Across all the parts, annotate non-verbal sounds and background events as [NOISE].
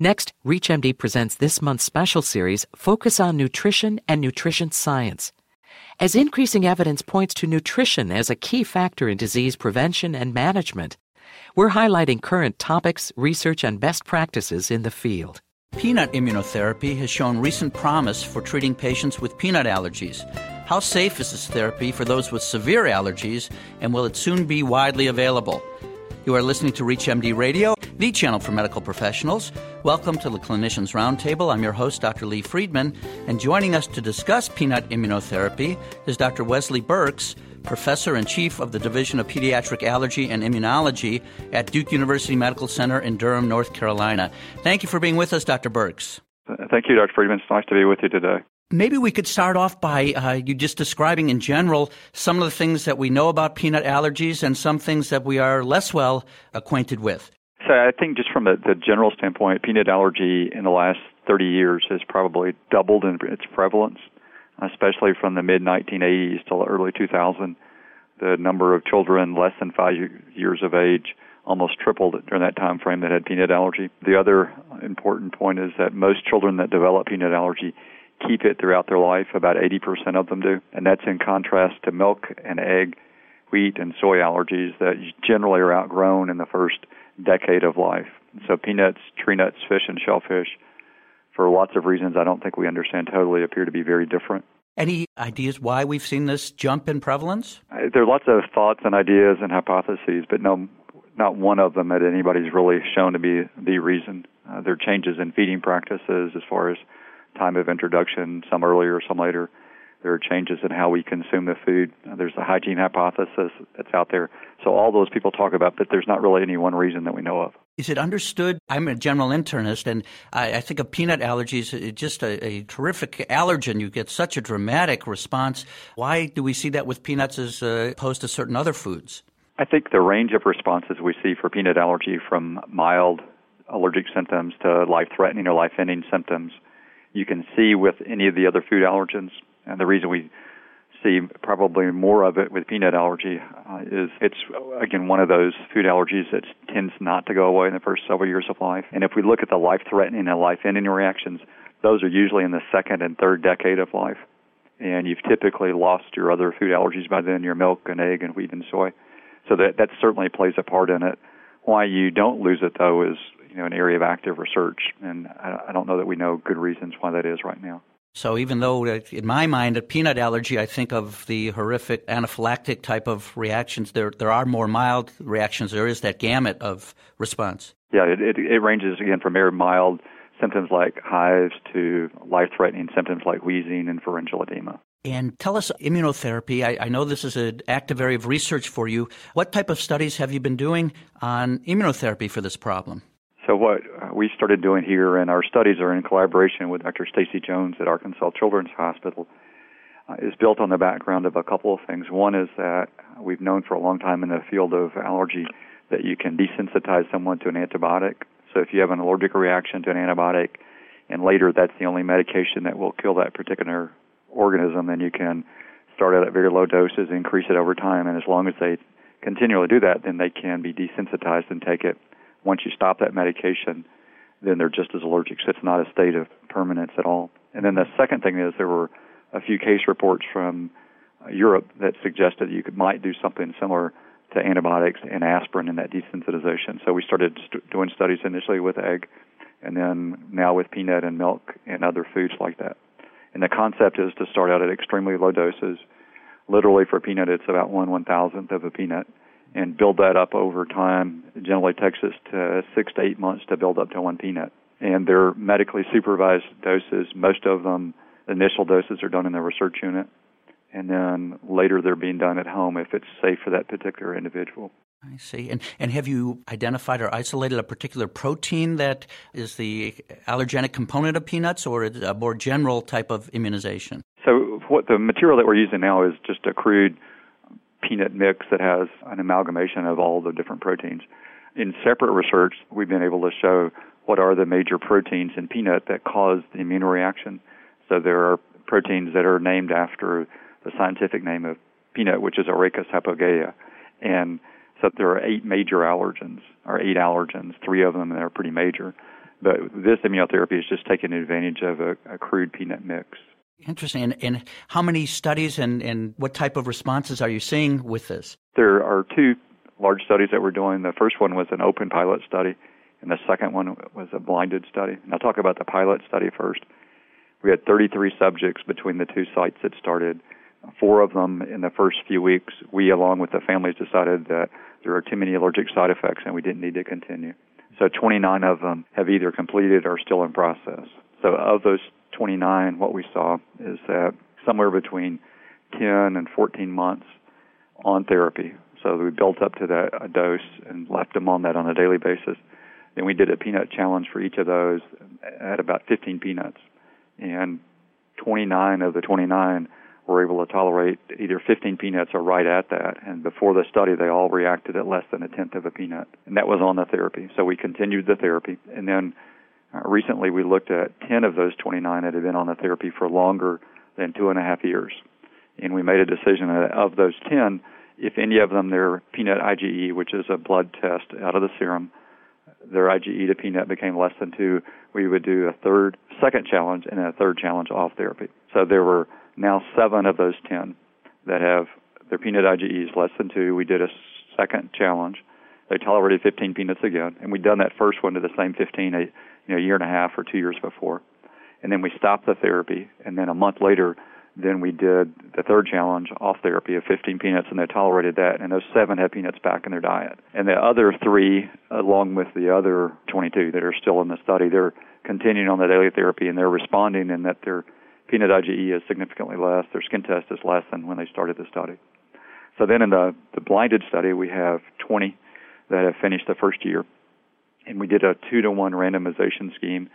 Next, ReachMD presents this month's special series, Focus on Nutrition and Nutrition Science. As increasing evidence points to nutrition as a key factor in disease prevention and management, we're highlighting current topics, research, and best practices in the field. Peanut immunotherapy has shown recent promise for treating patients with peanut allergies. How safe is this therapy for those with severe allergies, and will it soon be widely available? You are listening to ReachMD Radio, the channel for medical professionals. Welcome to the Clinicians Roundtable. I'm your host, Dr. Lee Freedman, and joining us to discuss peanut immunotherapy is Dr. Wesley Burks, professor and chief of the Division of Pediatric Allergy and Immunology at Duke University Medical Center in Durham, North Carolina. Thank you for being with us, Dr. Burks. Thank you, Dr. Freedman. It's nice to be with you today. Maybe we could start off by uh, you just describing in general some of the things that we know about peanut allergies and some things that we are less well acquainted with. So I think just from the, the general standpoint, peanut allergy in the last 30 years has probably doubled in its prevalence, especially from the mid 1980s to early 2000. The number of children less than five years of age almost tripled during that time frame that had peanut allergy. The other important point is that most children that develop peanut allergy keep it throughout their life. About 80% of them do. And that's in contrast to milk and egg, wheat, and soy allergies that generally are outgrown in the first decade of life. So peanuts, tree nuts, fish, and shellfish, for lots of reasons I don't think we understand totally, appear to be very different. Any ideas why we've seen this jump in prevalence? Uh, there are lots of thoughts and ideas and hypotheses, but no, not one of them that anybody's really shown to be the reason. Uh, there are changes in feeding practices as far as time of introduction, some earlier, some later. There are changes in how we consume the food. There's a hygiene hypothesis that's out there. So all those people talk about, but there's not really any one reason that we know of. Is it understood? I'm a general internist, and I, I think of peanut allergies, it's just a, a, terrific allergen. You get such a dramatic response. Why do we see that with peanuts as uh, opposed to certain other foods? I think the range of responses we see for peanut allergy from mild allergic symptoms to life threatening or life ending symptoms you can see with any of the other food allergens. And the reason we see probably more of it with peanut allergy uh, is it's again one of those food allergies that tends not to go away in the first several years of life. And if we look at the life-threatening and life-ending reactions, those are usually in the second and third decade of life. And you've typically lost your other food allergies by then, your milk and egg and wheat and soy. So that that certainly plays a part in it. Why you don't lose it though is you know an area of active research, and I, I don't know that we know good reasons why that is right now. So even though, uh, in my mind, a peanut allergy, I think of the horrific anaphylactic type of reactions. There, there are more mild reactions. There is that gamut of response. Yeah, it, it, it ranges again from very mild symptoms like hives to life-threatening symptoms like wheezing and pharyngeal edema. And tell us immunotherapy. I, I, know this is an active area of research for you. What type of studies have you been doing on immunotherapy for this problem? So what we started doing here, and our studies are in collaboration with Dr. Stacie Jones at Arkansas Children's Hospital, uh, is built on the background of a couple of things. One is that we've known for a long time in the field of allergy that you can desensitize someone to an antibiotic. So if you have an allergic reaction to an antibiotic, and later that's the only medication that will kill that particular organism, then you can start out at very low doses, increase it over time, and as long as they continually do that, then they can be desensitized and take it once you stop that medication, then they're just as allergic. So it's not a state of permanence at all. And then the second thing is there were a few case reports from uh, Europe that suggested you could might do something similar to antibiotics and aspirin in that desensitization. So we started st- doing studies initially with egg, and then now with peanut and milk and other foods like that. And the concept is to start out at extremely low doses. Literally for peanut, it's about one one thousandth of a peanut and build that up over time. It generally takes us to six to eight months to build up to one peanut. And they're medically supervised doses. Most of them, initial doses are done in the research unit, and then later they're being done at home if it's safe for that particular individual. I see. And and have you identified or isolated a particular protein that is the allergenic component of peanuts, or a more general type of immunization? So, what the material that we're using now is just a crude peanut mix that has an amalgamation of all the different proteins. In separate research, we've been able to show what are the major proteins in peanut that cause the immune reaction. So there are proteins that are named after the scientific name of peanut, which is Arachis hypogaea. And so there are eight major allergens, or eight allergens, three of them that are pretty major. But this immunotherapy is just taking advantage of a, a crude peanut mix. Interesting. And, and how many studies and, and what type of responses are you seeing with this? There are two large studies that we're doing. The first one was an open pilot study, and the second one was a blinded study. And I'll talk about the pilot study first. We had 33 subjects between the two sites that started. Four of them in the first few weeks, we, along with the families, decided that there were too many allergic side effects and we didn't need to continue. So 29 of them have either completed or still in process. So of those 29, what we saw is that somewhere between 10 and 14 months on therapy. So we built up to that dose and left them on that on a daily basis. Then we did a peanut challenge for each of those at about 15 peanuts. And 29 of the 29 were able to tolerate either 15 peanuts or right at that. And before the study, they all reacted at less than a tenth of a peanut. And that was on the therapy. So we continued the therapy. And then uh, recently we looked at 10 of those 29 that had been on the therapy for longer than two and a half years. And we made a decision that of those 10, if any of them, their peanut IgE, which is a blood test out of the serum, their IgE to peanut became less than two, we would do a third, second challenge and a third challenge off therapy. So there were now seven of those 10 that have their peanut IgEs less than two. We did a second challenge. They tolerated 15 peanuts again, and we'd done that first one to the same 15 a you know, a year and a half or two years before. And then we stopped the therapy, and then a month later, then we did the third challenge off therapy of 15 peanuts, and they tolerated that. And those seven had peanuts back in their diet. And the other three, along with the other 22 that are still in the study, they're continuing on the daily therapy, and they're responding in that their peanut IgE is significantly less. Their skin test is less than when they started the study. So then in the, the blinded study, we have 20 that have finished the first year. And we did a two to one randomization scheme.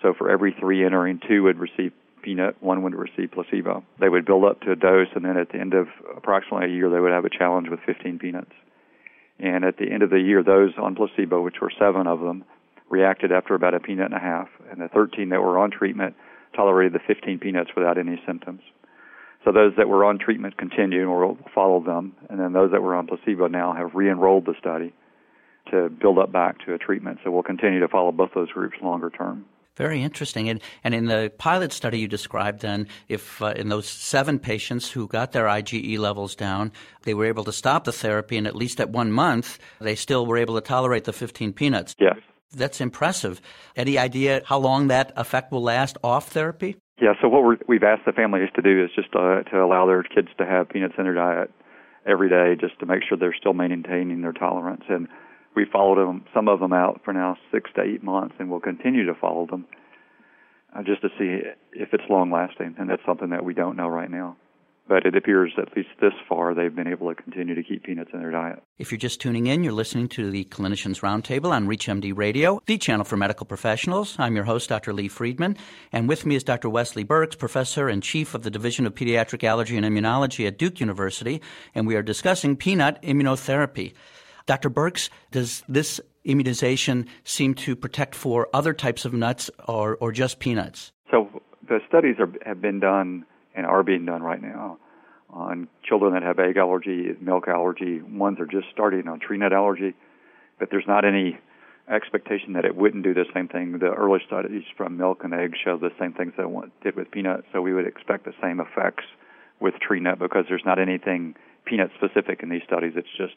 So for every three entering, two would receive peanut, one would receive placebo. They would build up to a dose, and then at the end of approximately a year, they would have a challenge with 15 peanuts. And at the end of the year, those on placebo, which were seven of them, reacted after about a peanut and a half. And the 13 that were on treatment tolerated the 15 peanuts without any symptoms. So those that were on treatment continued and we'll follow them, and then those that were on placebo now have re-enrolled the study to build up back to a treatment. So we'll continue to follow both those groups longer term. Very interesting. And, and in the pilot study you described, then, if uh, in those seven patients who got their IgE levels down, they were able to stop the therapy, and at least at one month, they still were able to tolerate the 15 peanuts. Yes. That's impressive. Any idea how long that effect will last off therapy? Yeah, so what we have asked the families to do is just uh, to allow their kids to have peanuts in their diet every day just to make sure they're still maintaining their tolerance. And we followed them, some of them out for now six to eight months, and we'll continue to follow them uh, just to see if it's long lasting. And that's something that we don't know right now. But it appears, at least this far, they've been able to continue to keep peanuts in their diet. If you're just tuning in, you're listening to the Clinicians Roundtable on ReachMD Radio, the channel for medical professionals. I'm your host, Dr. Lee Freedman, and with me is Dr. Wesley Burks, professor and chief of the Division of Pediatric Allergy and Immunology at Duke University, and we are discussing peanut immunotherapy. Dr. Burks, does this immunization seem to protect for other types of nuts or, or just peanuts? So the studies are, have been done and are being done right now on children that have egg allergy, milk allergy. Ones are just starting on tree nut allergy, but there's not any expectation that it wouldn't do the same thing. The early studies from milk and eggs show the same things that it did with peanut, so we would expect the same effects with tree nut because there's not anything peanut specific in these studies. It's just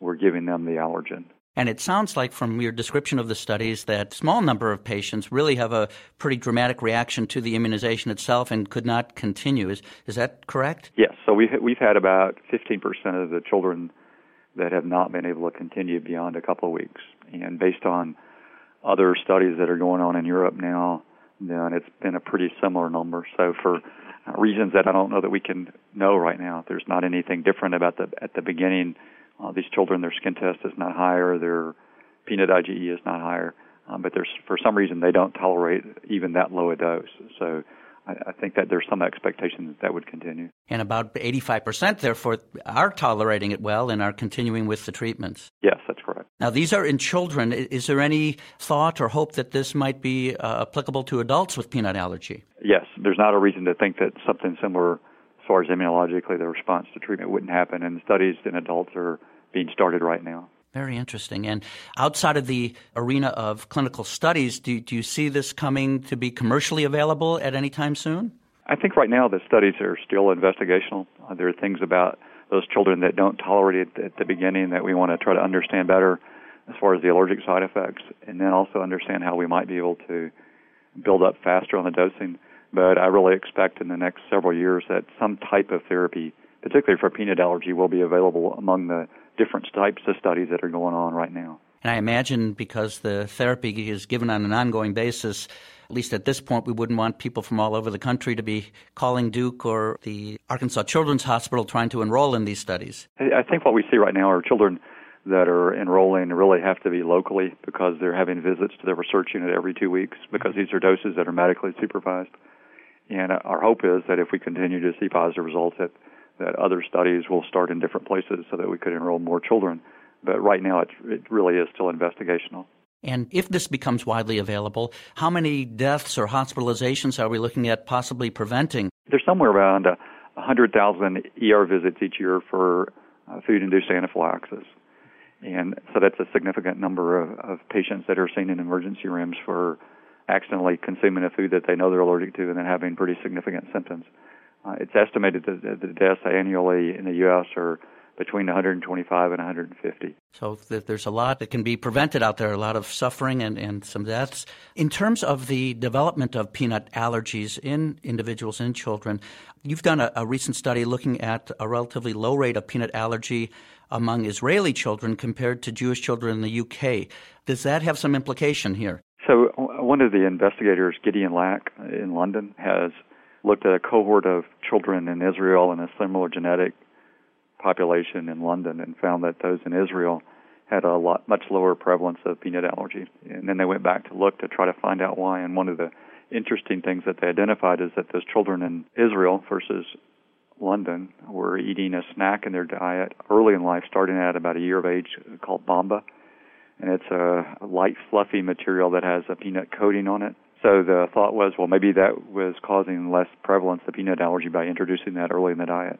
we're giving them the allergen. And it sounds like from your description of the studies that small number of patients really have a pretty dramatic reaction to the immunization itself and could not continue. Is is that correct? Yes. So we've we've had about 15% of the children that have not been able to continue beyond a couple of weeks. And based on other studies that are going on in Europe now, then it's been a pretty similar number. So for reasons that I don't know that we can know right now, there's not anything different about the at the beginning uh, these children, their skin test is not higher, their peanut IgE is not higher, um, but there's for some reason they don't tolerate even that low a dose. So I, I think that there's some expectation that that would continue. And about 85%, therefore, are tolerating it well and are continuing with the treatments. Yes, that's correct. Now, these are in children. Is there any thought or hope that this might be uh, applicable to adults with peanut allergy? Yes, there's not a reason to think that something similar as far as immunologically the response to treatment wouldn't happen and studies in adults are being started right now. Very interesting. And outside of the arena of clinical studies, do, do you see this coming to be commercially available at any time soon? I think right now the studies are still investigational. Uh, there are things about those children that don't tolerate it at the beginning that we want to try to understand better as far as the allergic side effects, and then also understand how we might be able to build up faster on the dosing. But I really expect in the next several years that some type of therapy, particularly for peanut allergy, will be available among the different types of studies that are going on right now. And I imagine because the therapy is given on an ongoing basis, at least at this point, we wouldn't want people from all over the country to be calling Duke or the Arkansas Children's Hospital trying to enroll in these studies. I think what we see right now are children that are enrolling really have to be locally because they're having visits to their research unit every two weeks because these are doses that are medically supervised. And our hope is that if we continue to see positive results, that that other studies will start in different places so that we could enroll more children. But right now, it, it really is still investigational. And if this becomes widely available, how many deaths or hospitalizations are we looking at possibly preventing? There's somewhere around 100,000 ER visits each year for uh, food induced anaphylaxis. And so that's a significant number of, of patients that are seen in emergency rooms for accidentally consuming a food that they know they're allergic to and then having pretty significant symptoms. Uh, it's estimated that the deaths annually in the U.S. are between 125 and 150. So there's a lot that can be prevented out there, a lot of suffering and, and some deaths. In terms of the development of peanut allergies in individuals and children, you've done a, a recent study looking at a relatively low rate of peanut allergy among Israeli children compared to Jewish children in the UK. Does that have some implication here? So, uh, one of the investigators, Gideon Lack uh, in London, has looked at a cohort of children in Israel and a similar genetic population in London and found that those in Israel had a lot much lower prevalence of peanut allergy. And then they went back to look to try to find out why. And one of the interesting things that they identified is that those children in Israel versus London were eating a snack in their diet early in life, starting at about a year of age, called bamba. And it's a light, fluffy material that has a peanut coating on it. So the thought was, well, maybe that was causing less prevalence of peanut allergy by introducing that early in the diet.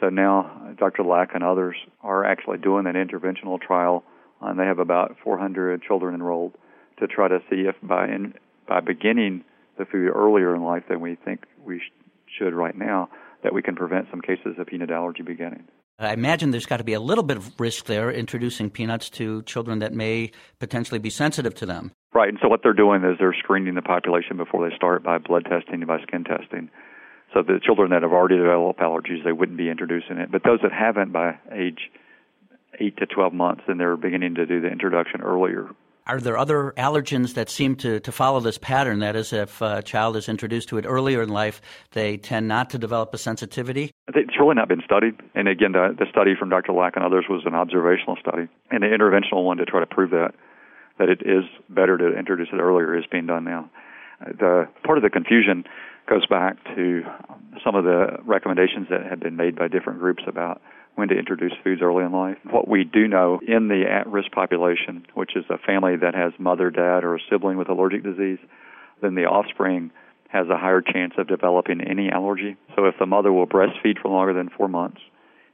So now Dr. Lack and others are actually doing an interventional trial, and they have about 400 children enrolled to try to see if by in, by beginning the food earlier in life than we think we sh- should right now, that we can prevent some cases of peanut allergy beginning. I imagine there's got to be a little bit of risk there introducing peanuts to children that may potentially be sensitive to them. Right, and so what they're doing is they're screening the population before they start by blood testing and by skin testing. So the children that have already developed allergies, they wouldn't be introducing it. But those that haven't by age 8 to 12 months, then they're beginning to do the introduction earlier. Are there other allergens that seem to, to follow this pattern? That is, if a child is introduced to it earlier in life, they tend not to develop a sensitivity? It's really not been studied. And again, the, the study from Dr. Lack and others was an observational study, and the interventional one to try to prove that that it is better to introduce it earlier is being done now. The part of the confusion goes back to some of the recommendations that have been made by different groups about when to introduce foods early in life. What we do know in the at-risk population, which is a family that has mother, dad, or a sibling with allergic disease, then the offspring has a higher chance of developing any allergy. So if the mother will breastfeed for longer than four months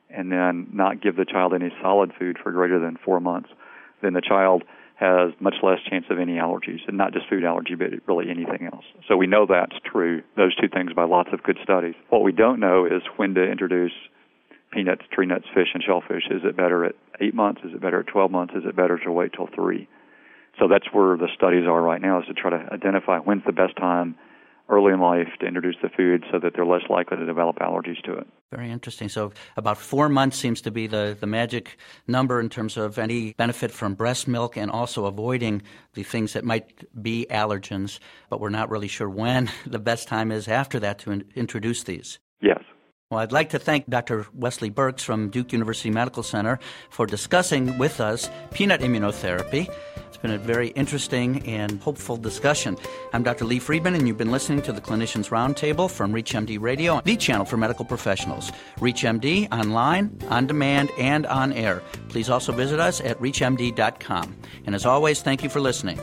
and then not give the child any solid food for greater than four months, then the child has much less chance of any allergies, and not just food allergy, but really anything else. So we know that's true, those two things by lots of good studies. What we don't know is when to introduce peanuts, tree nuts, fish, and shellfish. Is it better at eight months? Is it better at 12 months? Is it better to wait till three? So that's where the studies are right now, is to try to identify when's the best time early in life to introduce the food so that they're less likely to develop allergies to it. Very interesting. So about four months seems to be the, the magic number in terms of any benefit from breast milk and also avoiding the things that might be allergens, but we're not really sure when [LAUGHS] the best time is after that to in- introduce these. Well, I'd like to thank Dr. Wesley Burks from Duke University Medical Center for discussing with us peanut immunotherapy It's been a very interesting and hopeful discussion. I'm Dr. Lee Freedman, and you've been listening to the Clinicians Roundtable from ReachMD Radio, the channel for medical professionals. ReachMD online, on demand, and on air. Please also visit us at reachmd.com. And as always, thank you for listening.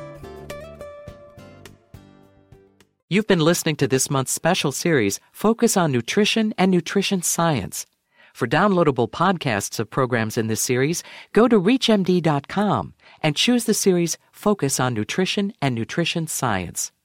You've been listening to this month's special series, Focus on Nutrition and Nutrition Science. For downloadable podcasts of programs in this series, go to ReachMD.com and choose the series Focus on Nutrition and Nutrition Science.